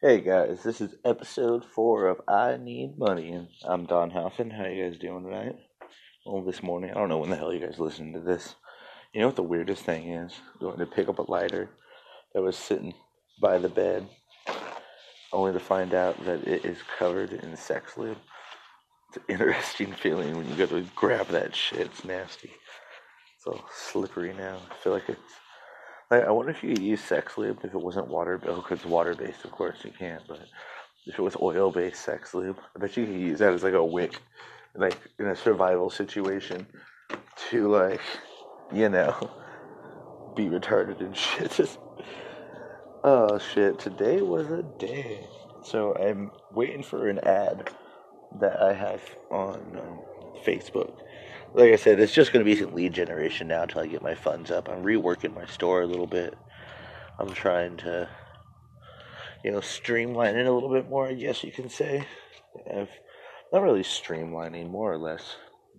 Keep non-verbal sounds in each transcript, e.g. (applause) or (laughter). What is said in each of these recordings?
Hey guys, this is episode four of I Need Money, and I'm Don Halfin. How you guys doing tonight? Well, this morning, I don't know when the hell you guys listened to this. You know what the weirdest thing is? Going to pick up a lighter that was sitting by the bed, only to find out that it is covered in sex lube. It's an (laughs) interesting feeling when you go to grab that shit. It's nasty. It's all slippery now. I feel like it's like, I wonder if you could use sex lube if it wasn't water, because it's water based, of course you can't. But if it was oil based sex lube, I bet you could use that as like a wick, like in a survival situation, to like, you know, (laughs) be retarded and shit. Just, (laughs) oh shit! Today was a day. So I'm waiting for an ad that I have on um, Facebook like I said, it's just going to be some lead generation now until I get my funds up. I'm reworking my store a little bit. I'm trying to, you know, streamline it a little bit more, I guess you can say. I've not really streamlining, more or less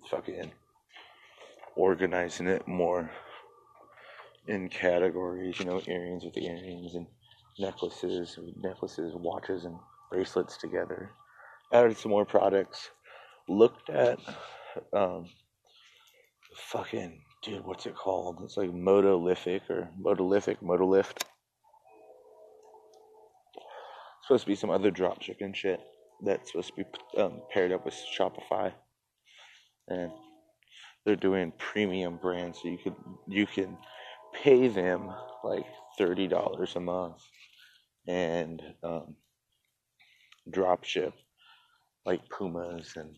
fucking organizing it more in categories, you know, earrings with earrings and necklaces, with necklaces, watches, and bracelets together. Added some more products. Looked at um, fucking dude, what's it called? It's like Motolithic or Motolithic, Motolift. supposed to be some other dropshipping shit that's supposed to be um, paired up with Shopify, and they're doing premium brands, so you could you can pay them like thirty dollars a month and um, drop ship like Pumas and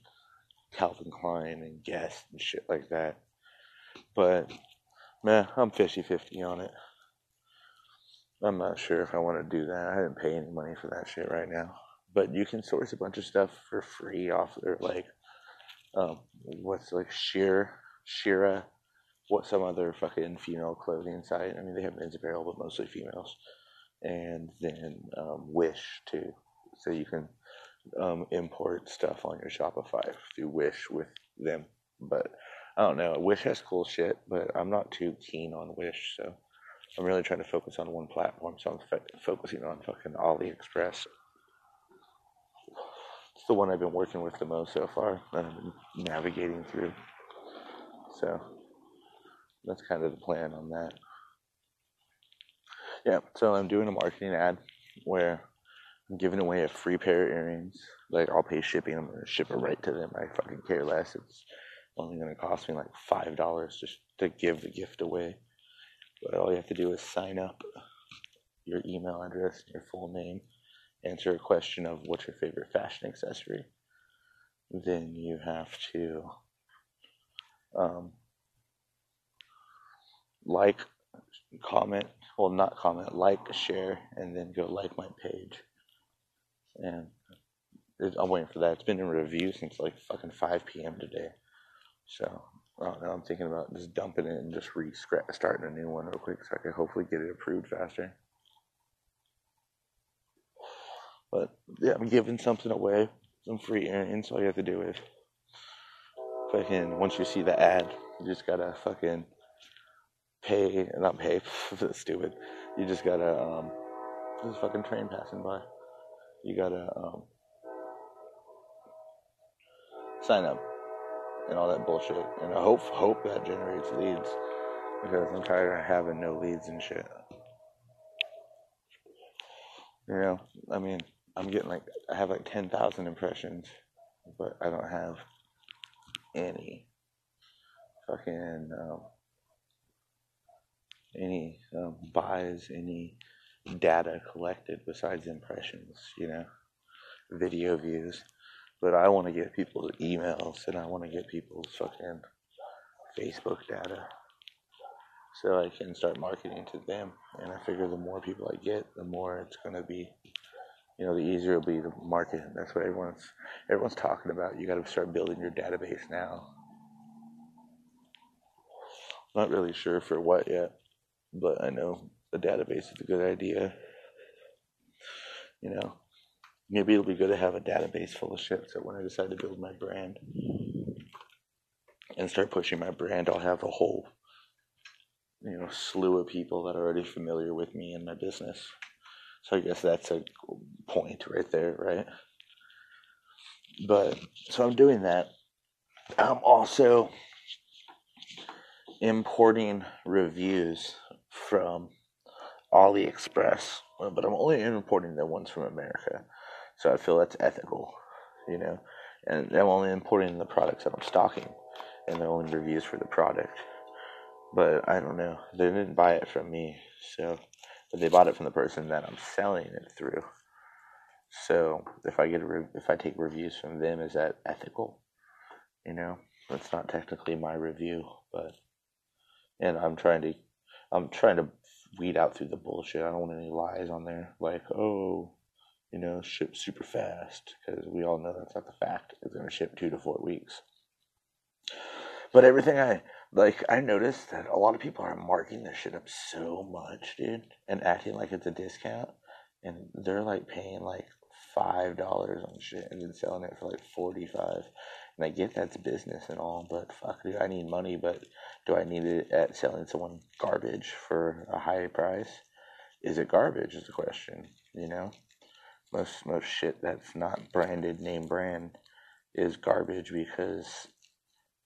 Calvin Klein and Guess and shit like that. But man, I'm 50-50 on it. I'm not sure if I want to do that. I didn't pay any money for that shit right now. But you can source a bunch of stuff for free off their like um, what's like Sheer Shira, what some other fucking female clothing site. I mean they have men's apparel but mostly females. And then um, Wish too. So you can um, import stuff on your Shopify through Wish with them. But I don't know. Wish has cool shit, but I'm not too keen on Wish, so I'm really trying to focus on one platform. So I'm f- focusing on fucking AliExpress. It's the one I've been working with the most so far. Been navigating through. So that's kind of the plan on that. Yeah, so I'm doing a marketing ad where I'm giving away a free pair of earrings. Like I'll pay shipping. I'm gonna ship it right to them. I fucking care less. It's only gonna cost me like five dollars just to give the gift away. But all you have to do is sign up, your email address, your full name, answer a question of what's your favorite fashion accessory. Then you have to um, like, comment, well, not comment, like, share, and then go like my page and I'm waiting for that. It's been in review since like fucking 5 p.m. today. So now I'm thinking about just dumping it and just re starting a new one real quick so I can hopefully get it approved faster. But yeah, I'm giving something away, some free earnings. All you have to do is fucking once you see the ad, you just gotta fucking pay, not pay, (laughs) stupid. You just gotta um, there's a fucking train passing by you gotta um, sign up and all that bullshit. And I hope hope that generates leads because I'm tired of having no leads and shit. You know, I mean, I'm getting like I have like ten thousand impressions, but I don't have any fucking um, any um, buys, any data collected besides impressions, you know, video views. But I want to get people's emails and I want to get people's fucking Facebook data so I can start marketing to them. And I figure the more people I get, the more it's going to be, you know, the easier it'll be to market. That's what everyone's everyone's talking about. You got to start building your database now. Not really sure for what yet, but I know a database is a good idea. You know, maybe it'll be good to have a database full of shit so when I decide to build my brand and start pushing my brand, I'll have a whole, you know, slew of people that are already familiar with me and my business So I guess that's a point right there, right? But so I'm doing that. I'm also importing reviews from AliExpress, but I'm only importing the ones from America. So I feel that's ethical, you know. And I'm only importing the products that I'm stocking, and they're only reviews for the product. But I don't know. They didn't buy it from me, so but they bought it from the person that I'm selling it through. So if I get a re- if I take reviews from them, is that ethical? You know, that's not technically my review, but and I'm trying to I'm trying to weed out through the bullshit. I don't want any lies on there, like oh, you know, ship super fast because we all know that's not the fact. It's going to ship two to four weeks. But everything I like, I noticed that a lot of people are marking their shit up so much, dude, and acting like it's a discount, and they're like paying like five dollars on shit and then selling it for like forty five. And I get that's business and all, but fuck, dude, I need money. But do I need it at selling someone garbage for a high price? Is it garbage? Is the question. You know, most most shit that's not branded name brand is garbage because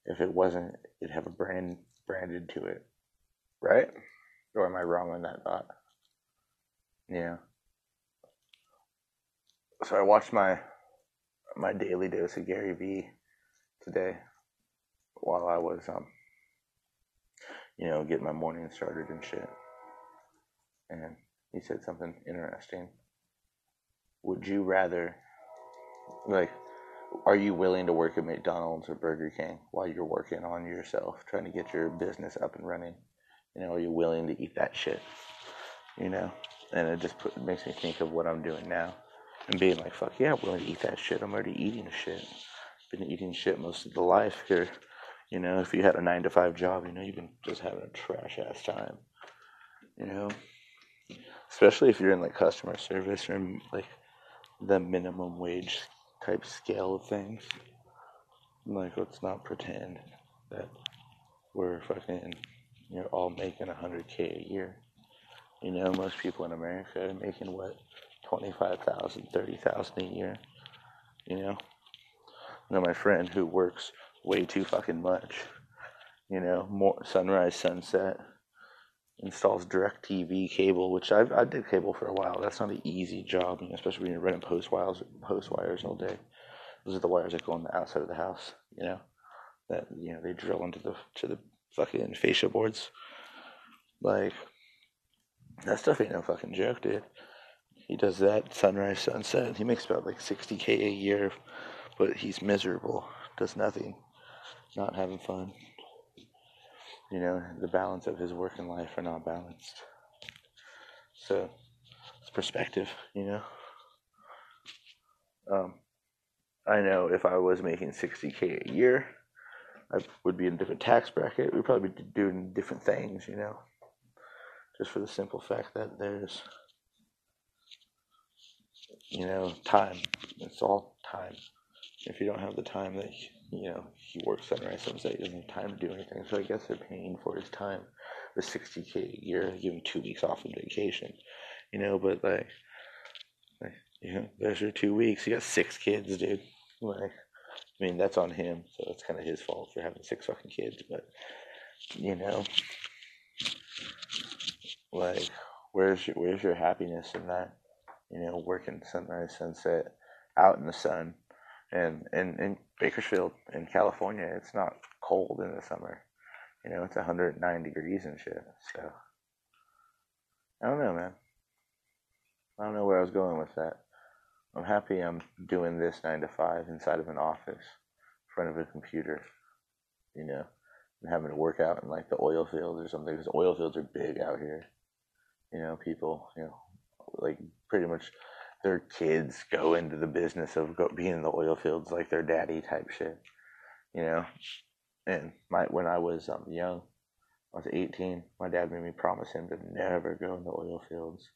if it wasn't, it'd have a brand branded to it, right? Or am I wrong on that thought? Yeah. So I watched my my daily dose of Gary Vee today while I was um you know getting my morning started and shit. And he said something interesting. Would you rather like are you willing to work at McDonald's or Burger King while you're working on yourself, trying to get your business up and running? You know, are you willing to eat that shit? You know, and it just put, makes me think of what I'm doing now and being like, fuck yeah, I'm willing to eat that shit. I'm already eating shit. Been eating shit most of the life here. You know, if you had a nine to five job, you know, you've been just having a trash ass time. You know, especially if you're in like customer service or like the minimum wage type scale of things. Like, let's not pretend that we're fucking, you're all making 100K a year. You know, most people in America are making what, 25,000, 30,000 a year. You know? I know my friend who works way too fucking much. You know, more sunrise, sunset, installs DirecTV cable, which I've, I did cable for a while. That's not an easy job, especially when you're running post wires, post wires all day. Those are the wires that go on the outside of the house, you know, that you know they drill into the to the fucking fascia boards. Like that stuff ain't no fucking joke, dude. He does that sunrise, sunset. He makes about like 60k a year, but he's miserable. Does nothing, not having fun you know, the balance of his work and life are not balanced. So it's perspective, you know. Um, I know if I was making 60k a year, I would be in a different tax bracket. We'd probably be doing different things, you know. Just for the simple fact that there's, you know, time. It's all time. If you don't have the time that you know, he works sunrise, sunset. He doesn't have time to do anything. So I guess they're paying for his time. The 60k a year, give him two weeks off of vacation. You know, but like, like you know, there's your two weeks. You got six kids, dude. Like, I mean, that's on him. So it's kind of his fault for having six fucking kids. But, you know, like, where's your, where's your happiness in that? You know, working sunrise, sunset, out in the sun and in, in Bakersfield in California, it's not cold in the summer. You know, it's 109 degrees and shit. So I don't know, man. I don't know where I was going with that. I'm happy I'm doing this nine to five inside of an office, in front of a computer. You know, and having to work out in like the oil fields or something. Because oil fields are big out here. You know, people, you know, like pretty much their kids go into the business of go, being in the oil fields like their daddy type shit, you know. And my when I was um, young, I was 18. My dad made me promise him to never go in the oil fields.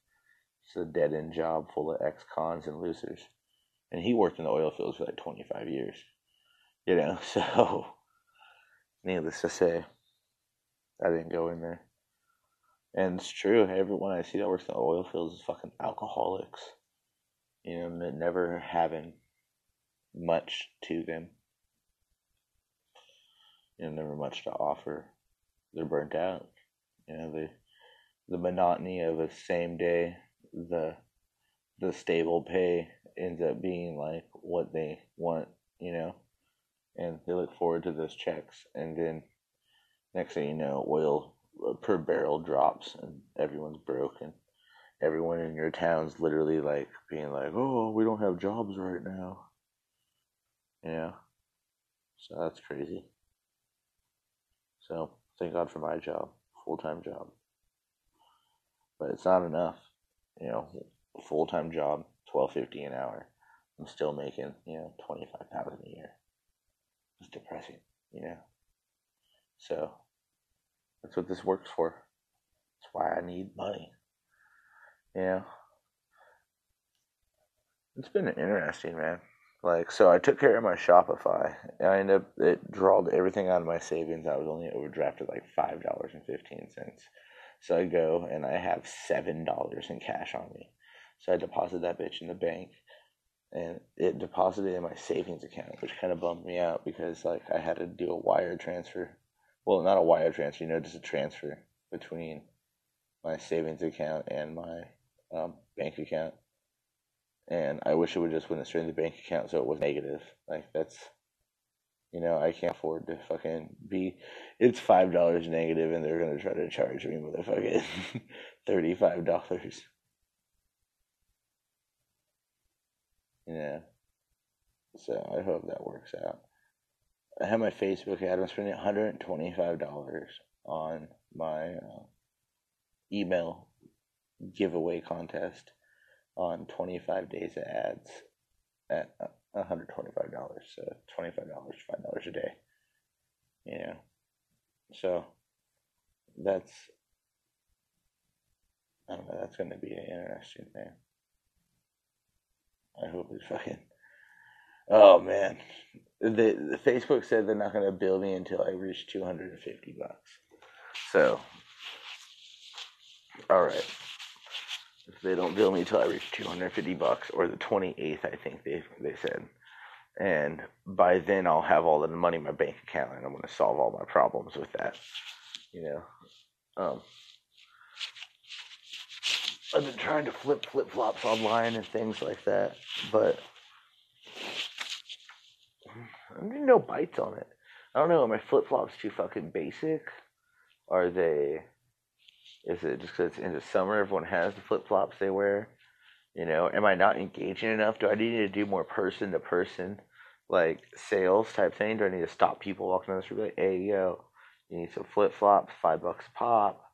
It's a dead end job full of ex cons and losers, and he worked in the oil fields for like 25 years, you know. (laughs) So, needless to say, I didn't go in there. And it's true. Everyone I see that works in the oil fields is fucking alcoholics. You know, never having much to them. You know, never much to offer. They're burnt out. You know, the the monotony of a same day, the the stable pay ends up being like what they want, you know, and they look forward to those checks, and then next thing you know, oil per barrel drops, and everyone's broken. Everyone in your town's literally like being like, "Oh, we don't have jobs right now." Yeah, so that's crazy. So thank God for my job, full time job, but it's not enough. You know, full time job, twelve fifty an hour. I'm still making you know twenty five thousand a year. It's depressing, you know. So that's what this works for. That's why I need money. Yeah. It's been interesting, man. Like, so I took care of my Shopify. And I ended up, it drawled everything out of my savings. I was only overdrafted like $5.15. So I go and I have $7 in cash on me. So I deposit that bitch in the bank and it deposited in my savings account, which kind of bummed me out because like I had to do a wire transfer. Well, not a wire transfer, you know, just a transfer between my savings account and my um, bank account. And I wish it would just went straight in the bank account so it was negative. Like that's, you know, I can't afford to fucking be. It's five dollars negative, and they're gonna try to charge me motherfucking (laughs) thirty five dollars. Yeah. So I hope that works out. I have my Facebook ad. I'm spending $125 on my uh, email giveaway contest on 25 days of ads at $125. So $25, $5 a day. You know. So that's, I don't know, that's going to be an interesting thing. I hope it's (laughs) fucking. Oh man, the, the Facebook said they're not gonna bill me until I reach two hundred and fifty bucks. So, all right. If they don't bill me until I reach two hundred fifty bucks, or the twenty eighth, I think they they said, and by then I'll have all of the money in my bank account, and I'm gonna solve all my problems with that. You know, um, I've been trying to flip flip flops online and things like that, but there's no bites on it. I don't know. Are my flip flops too fucking basic? Are they? Is it just because it's into summer? Everyone has the flip flops they wear. You know, am I not engaging enough? Do I need to do more person to person, like sales type thing? Do I need to stop people walking down the street like, hey, yo, you need some flip flops, five bucks a pop?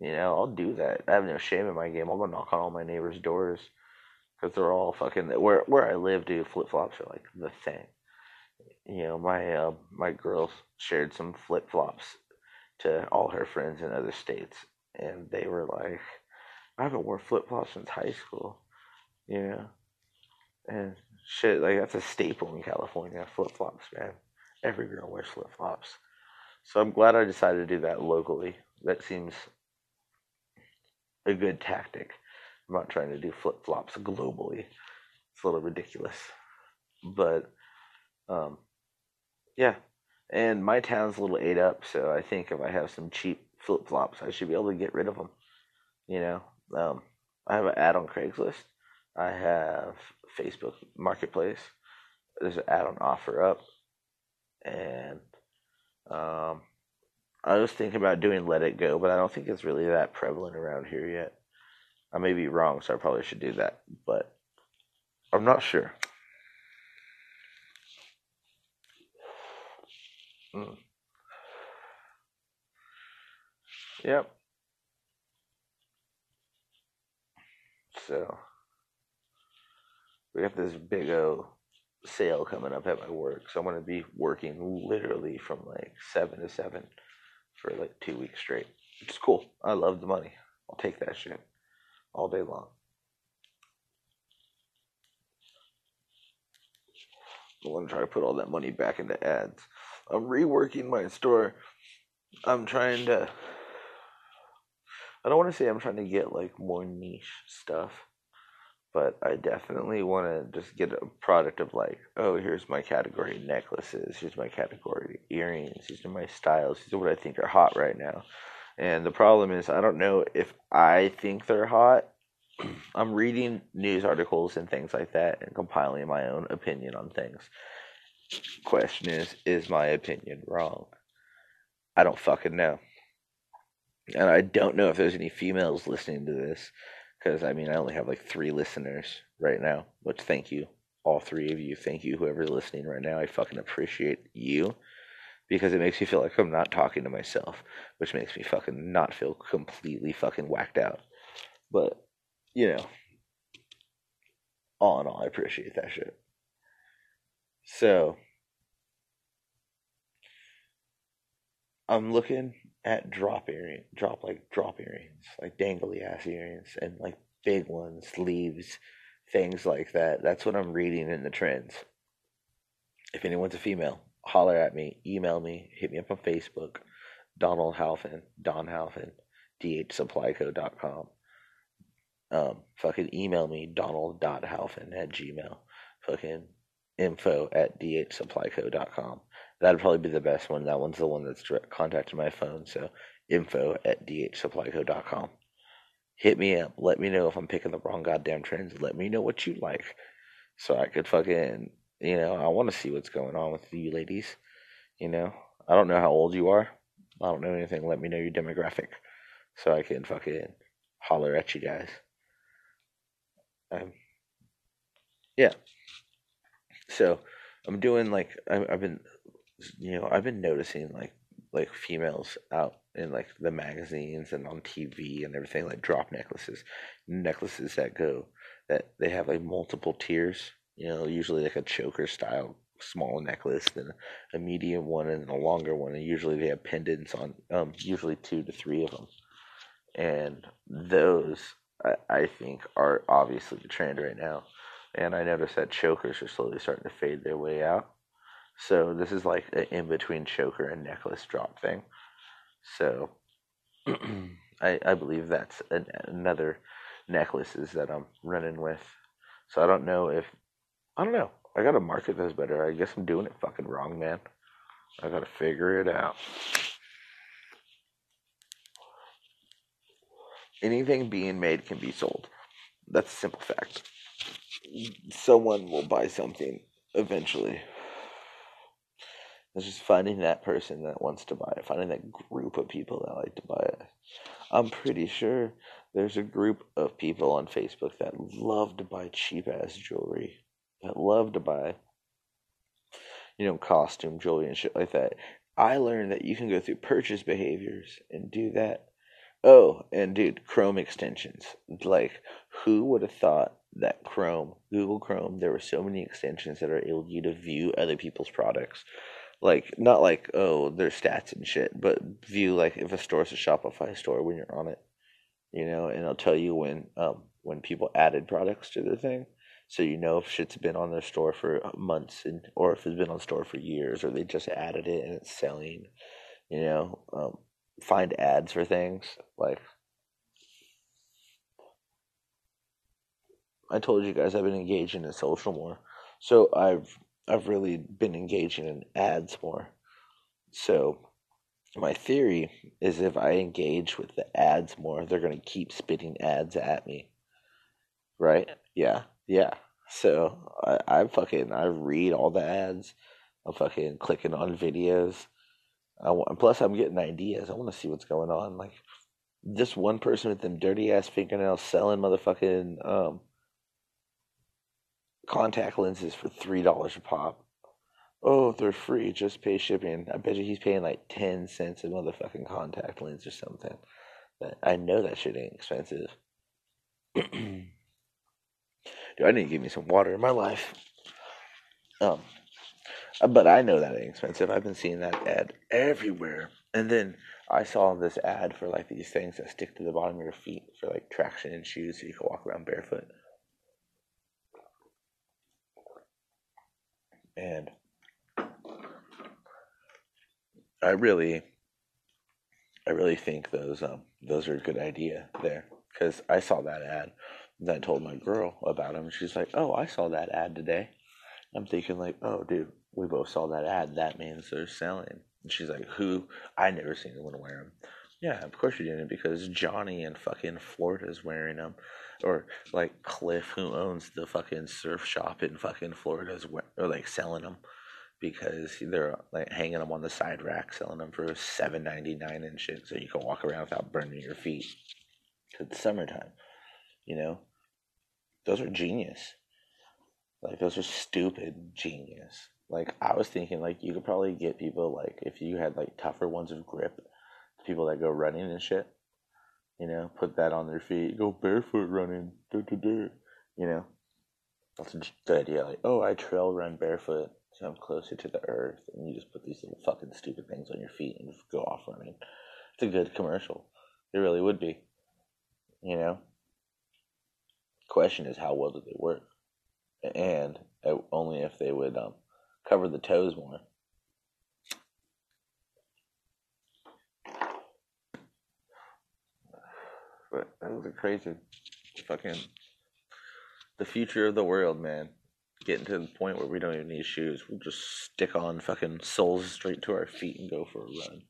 You know, I'll do that. I have no shame in my game. I'll go knock on all my neighbors' doors because they're all fucking where where I live. Dude, flip flops are like the thing. You know, my uh, my girls shared some flip flops to all her friends in other states, and they were like, "I haven't worn flip flops since high school." You know, and shit like that's a staple in California. Flip flops, man. Every girl wears flip flops. So I'm glad I decided to do that locally. That seems a good tactic. I'm not trying to do flip flops globally. It's a little ridiculous. But um, yeah. And my town's a little ate up, so I think if I have some cheap flip flops, I should be able to get rid of them. You know, um, I have an ad on Craigslist. I have Facebook Marketplace. There's an ad on OfferUp, and um, I was thinking about doing Let It Go, but I don't think it's really that prevalent around here yet. I may be wrong, so I probably should do that, but I'm not sure. Mm. Yep. So we got this big O sale coming up at my work, so I'm gonna be working literally from like seven to seven for like two weeks straight. It's cool. I love the money. I'll take that shit all day long. I want to try to put all that money back into ads. I'm reworking my store. I'm trying to. I don't want to say I'm trying to get like more niche stuff, but I definitely want to just get a product of like, oh, here's my category necklaces, here's my category earrings, these are my styles, these are what I think are hot right now. And the problem is, I don't know if I think they're hot. (clears throat) I'm reading news articles and things like that and compiling my own opinion on things. Question is, is my opinion wrong? I don't fucking know. And I don't know if there's any females listening to this because I mean, I only have like three listeners right now, which thank you, all three of you. Thank you, whoever's listening right now. I fucking appreciate you because it makes me feel like I'm not talking to myself, which makes me fucking not feel completely fucking whacked out. But, you know, all in all, I appreciate that shit. So, I'm looking at drop earring, drop like drop earrings, like dangly ass earrings, and like big ones, leaves, things like that. That's what I'm reading in the trends. If anyone's a female, holler at me, email me, hit me up on Facebook, Donald Halfin, Don Halfin, dhsupplyco.com. Um, fucking email me, donald.halfin at gmail. Fucking info at dhsupplyco.com. That'd probably be the best one. That one's the one that's direct contact to my phone. So info at dhsupplyco.com. Hit me up. Let me know if I'm picking the wrong goddamn trends. Let me know what you like. So I could fucking you know, I want to see what's going on with you ladies. You know, I don't know how old you are. I don't know anything. Let me know your demographic so I can fucking holler at you guys. Um, yeah. So I'm doing like I've been, you know, I've been noticing like like females out in like the magazines and on TV and everything like drop necklaces, necklaces that go that they have like multiple tiers you know, usually like a choker style small necklace, then a medium one and a longer one, and usually they have pendants on, um, usually two to three of them, and those I, I think are obviously the trend right now, and I noticed that chokers are slowly starting to fade their way out. So this is like an in between choker and necklace drop thing. So (clears throat) I I believe that's an, another necklaces that I'm running with. So I don't know if I don't know. I gotta market this better. I guess I'm doing it fucking wrong, man. I gotta figure it out. Anything being made can be sold. That's a simple fact. Someone will buy something eventually. It's just finding that person that wants to buy it, finding that group of people that like to buy it. I'm pretty sure there's a group of people on Facebook that love to buy cheap ass jewelry that love to buy, you know, costume jewelry and shit like that. I learned that you can go through purchase behaviors and do that. Oh, and dude, Chrome extensions. Like, who would have thought that Chrome, Google Chrome, there were so many extensions that are able you to view other people's products? Like, not like, oh, their stats and shit, but view, like, if a store's a Shopify store when you're on it, you know, and it'll tell you when, um, when people added products to their thing. So you know if shit's been on their store for months and or if it's been on store for years or they just added it and it's selling you know um, find ads for things like i told you guys i've been engaging in social more. So i've i've really been engaging in ads more so my theory is if i engage with the ads more they're going to keep spitting ads at me right yeah yeah. So I, I fucking I read all the ads. I'm fucking clicking on videos. I want, plus I'm getting ideas. I want to see what's going on. Like this one person with them dirty ass fingernails selling motherfucking um contact lenses for three dollars a pop. Oh, they're free. Just pay shipping. I bet you he's paying like ten cents a motherfucking contact lens or something. But I know that shit ain't expensive. (clears throat) Dude, I need to give me some water in my life. Um, uh, but I know that ain't expensive. I've been seeing that ad everywhere. And then I saw this ad for like these things that stick to the bottom of your feet for like traction in shoes so you can walk around barefoot. And I really, I really think those um those are a good idea there because I saw that ad. And I told my girl about them. She's like, "Oh, I saw that ad today." I'm thinking like, "Oh, dude, we both saw that ad. That means they're selling." And she's like, "Who? I never seen anyone wear them." Yeah, of course you didn't because Johnny in fucking Florida's wearing them, or like Cliff who owns the fucking surf shop in fucking Florida, is Florida's or like selling them because they're like hanging them on the side rack, selling them for seven ninety nine and shit, so you can walk around without burning your feet. It's summertime, you know. Those are genius. Like those are stupid genius. Like I was thinking, like you could probably get people like if you had like tougher ones of grip, people that go running and shit. You know, put that on their feet, go barefoot running, do do do. You know, that's a good idea. Like, oh, I trail run barefoot, so I'm closer to the earth, and you just put these little fucking stupid things on your feet and go off running. It's a good commercial. It really would be. You know. Question is, how well do they work? And uh, only if they would um, cover the toes more. But those are crazy. Fucking the future of the world, man. Getting to the point where we don't even need shoes. We'll just stick on fucking soles straight to our feet and go for a run.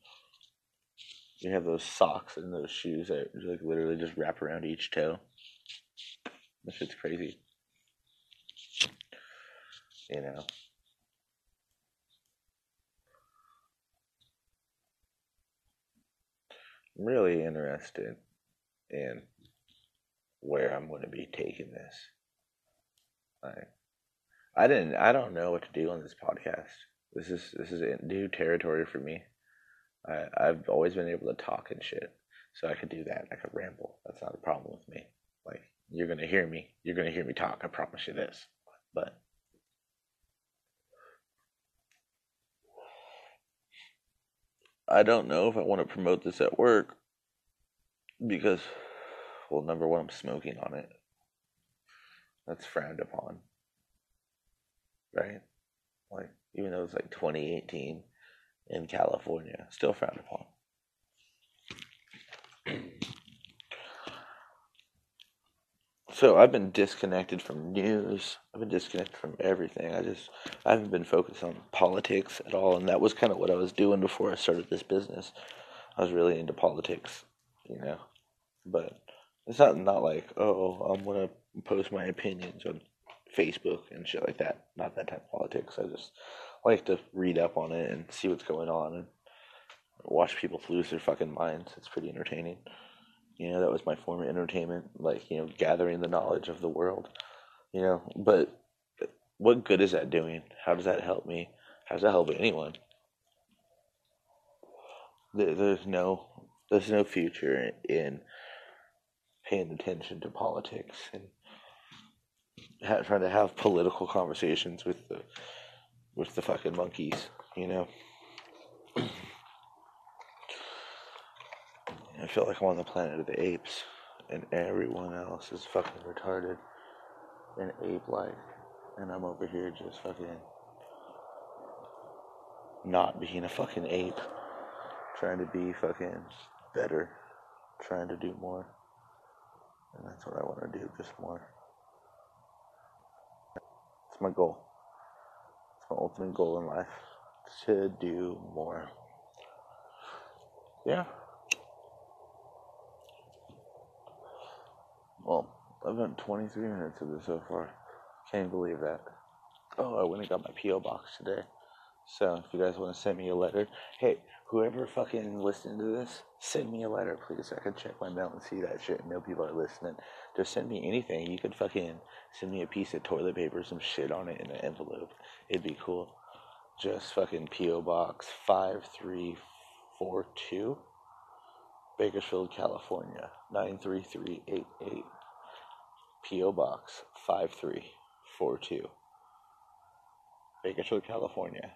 We have those socks and those shoes that like literally just wrap around each toe. That shit's crazy. You know. I'm really interested in where I'm going to be taking this. Like, I didn't. I don't know what to do on this podcast. This is this is new territory for me. I I've always been able to talk and shit, so I could do that. I could ramble. That's not a problem with me. Like you're gonna hear me. You're gonna hear me talk. I promise you this. But I don't know if I want to promote this at work because, well, number one, I'm smoking on it. That's frowned upon, right? Like, even though it's like 2018 in California, still frowned upon. so I've been disconnected from news. I've been disconnected from everything. I just I haven't been focused on politics at all, and that was kind of what I was doing before I started this business. I was really into politics, you know. But it's not not like oh I'm gonna post my opinions on Facebook and shit like that. Not that type of politics. I just like to read up on it and see what's going on and watch people lose their fucking minds. It's pretty entertaining. You know, that was my form of entertainment, like, you know, gathering the knowledge of the world. You know, but what good is that doing? How does that help me? How does that help anyone? There's no there's no future in paying attention to politics and trying to have political conversations with the with the fucking monkeys, you know. (clears throat) I feel like I'm on the planet of the apes, and everyone else is fucking retarded and ape-like, and I'm over here just fucking not being a fucking ape, trying to be fucking better, trying to do more, and that's what I want to do, just more. It's my goal. It's my ultimate goal in life to do more. Yeah. Well, I've done 23 minutes of this so far. Can't believe that. Oh, I went and got my P.O. box today. So if you guys want to send me a letter, hey, whoever fucking listening to this, send me a letter, please. I can check my mail and see that shit and know people are listening. Just send me anything. You could fucking send me a piece of toilet paper, some shit on it in an envelope. It'd be cool. Just fucking P.O. Box 5342, Bakersfield, California, 93388. P.O. Box 5342, Bakersfield, California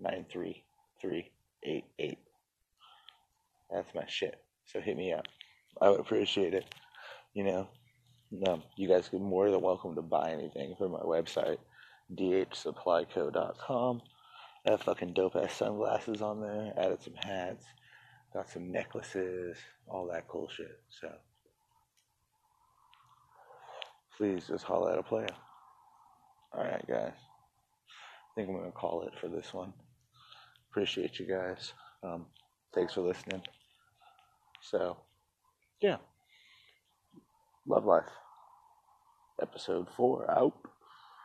93388. That's my shit. So hit me up. I would appreciate it. You know, um, you guys are more than welcome to buy anything from my website, dhsupplyco.com. I have fucking dope ass sunglasses on there. Added some hats. got some necklaces, all that cool shit. So please just holler at a player. All right, guys. I think I'm gonna call it for this one. Appreciate you guys. Um, thanks for listening. So, yeah. Love life. Episode four out.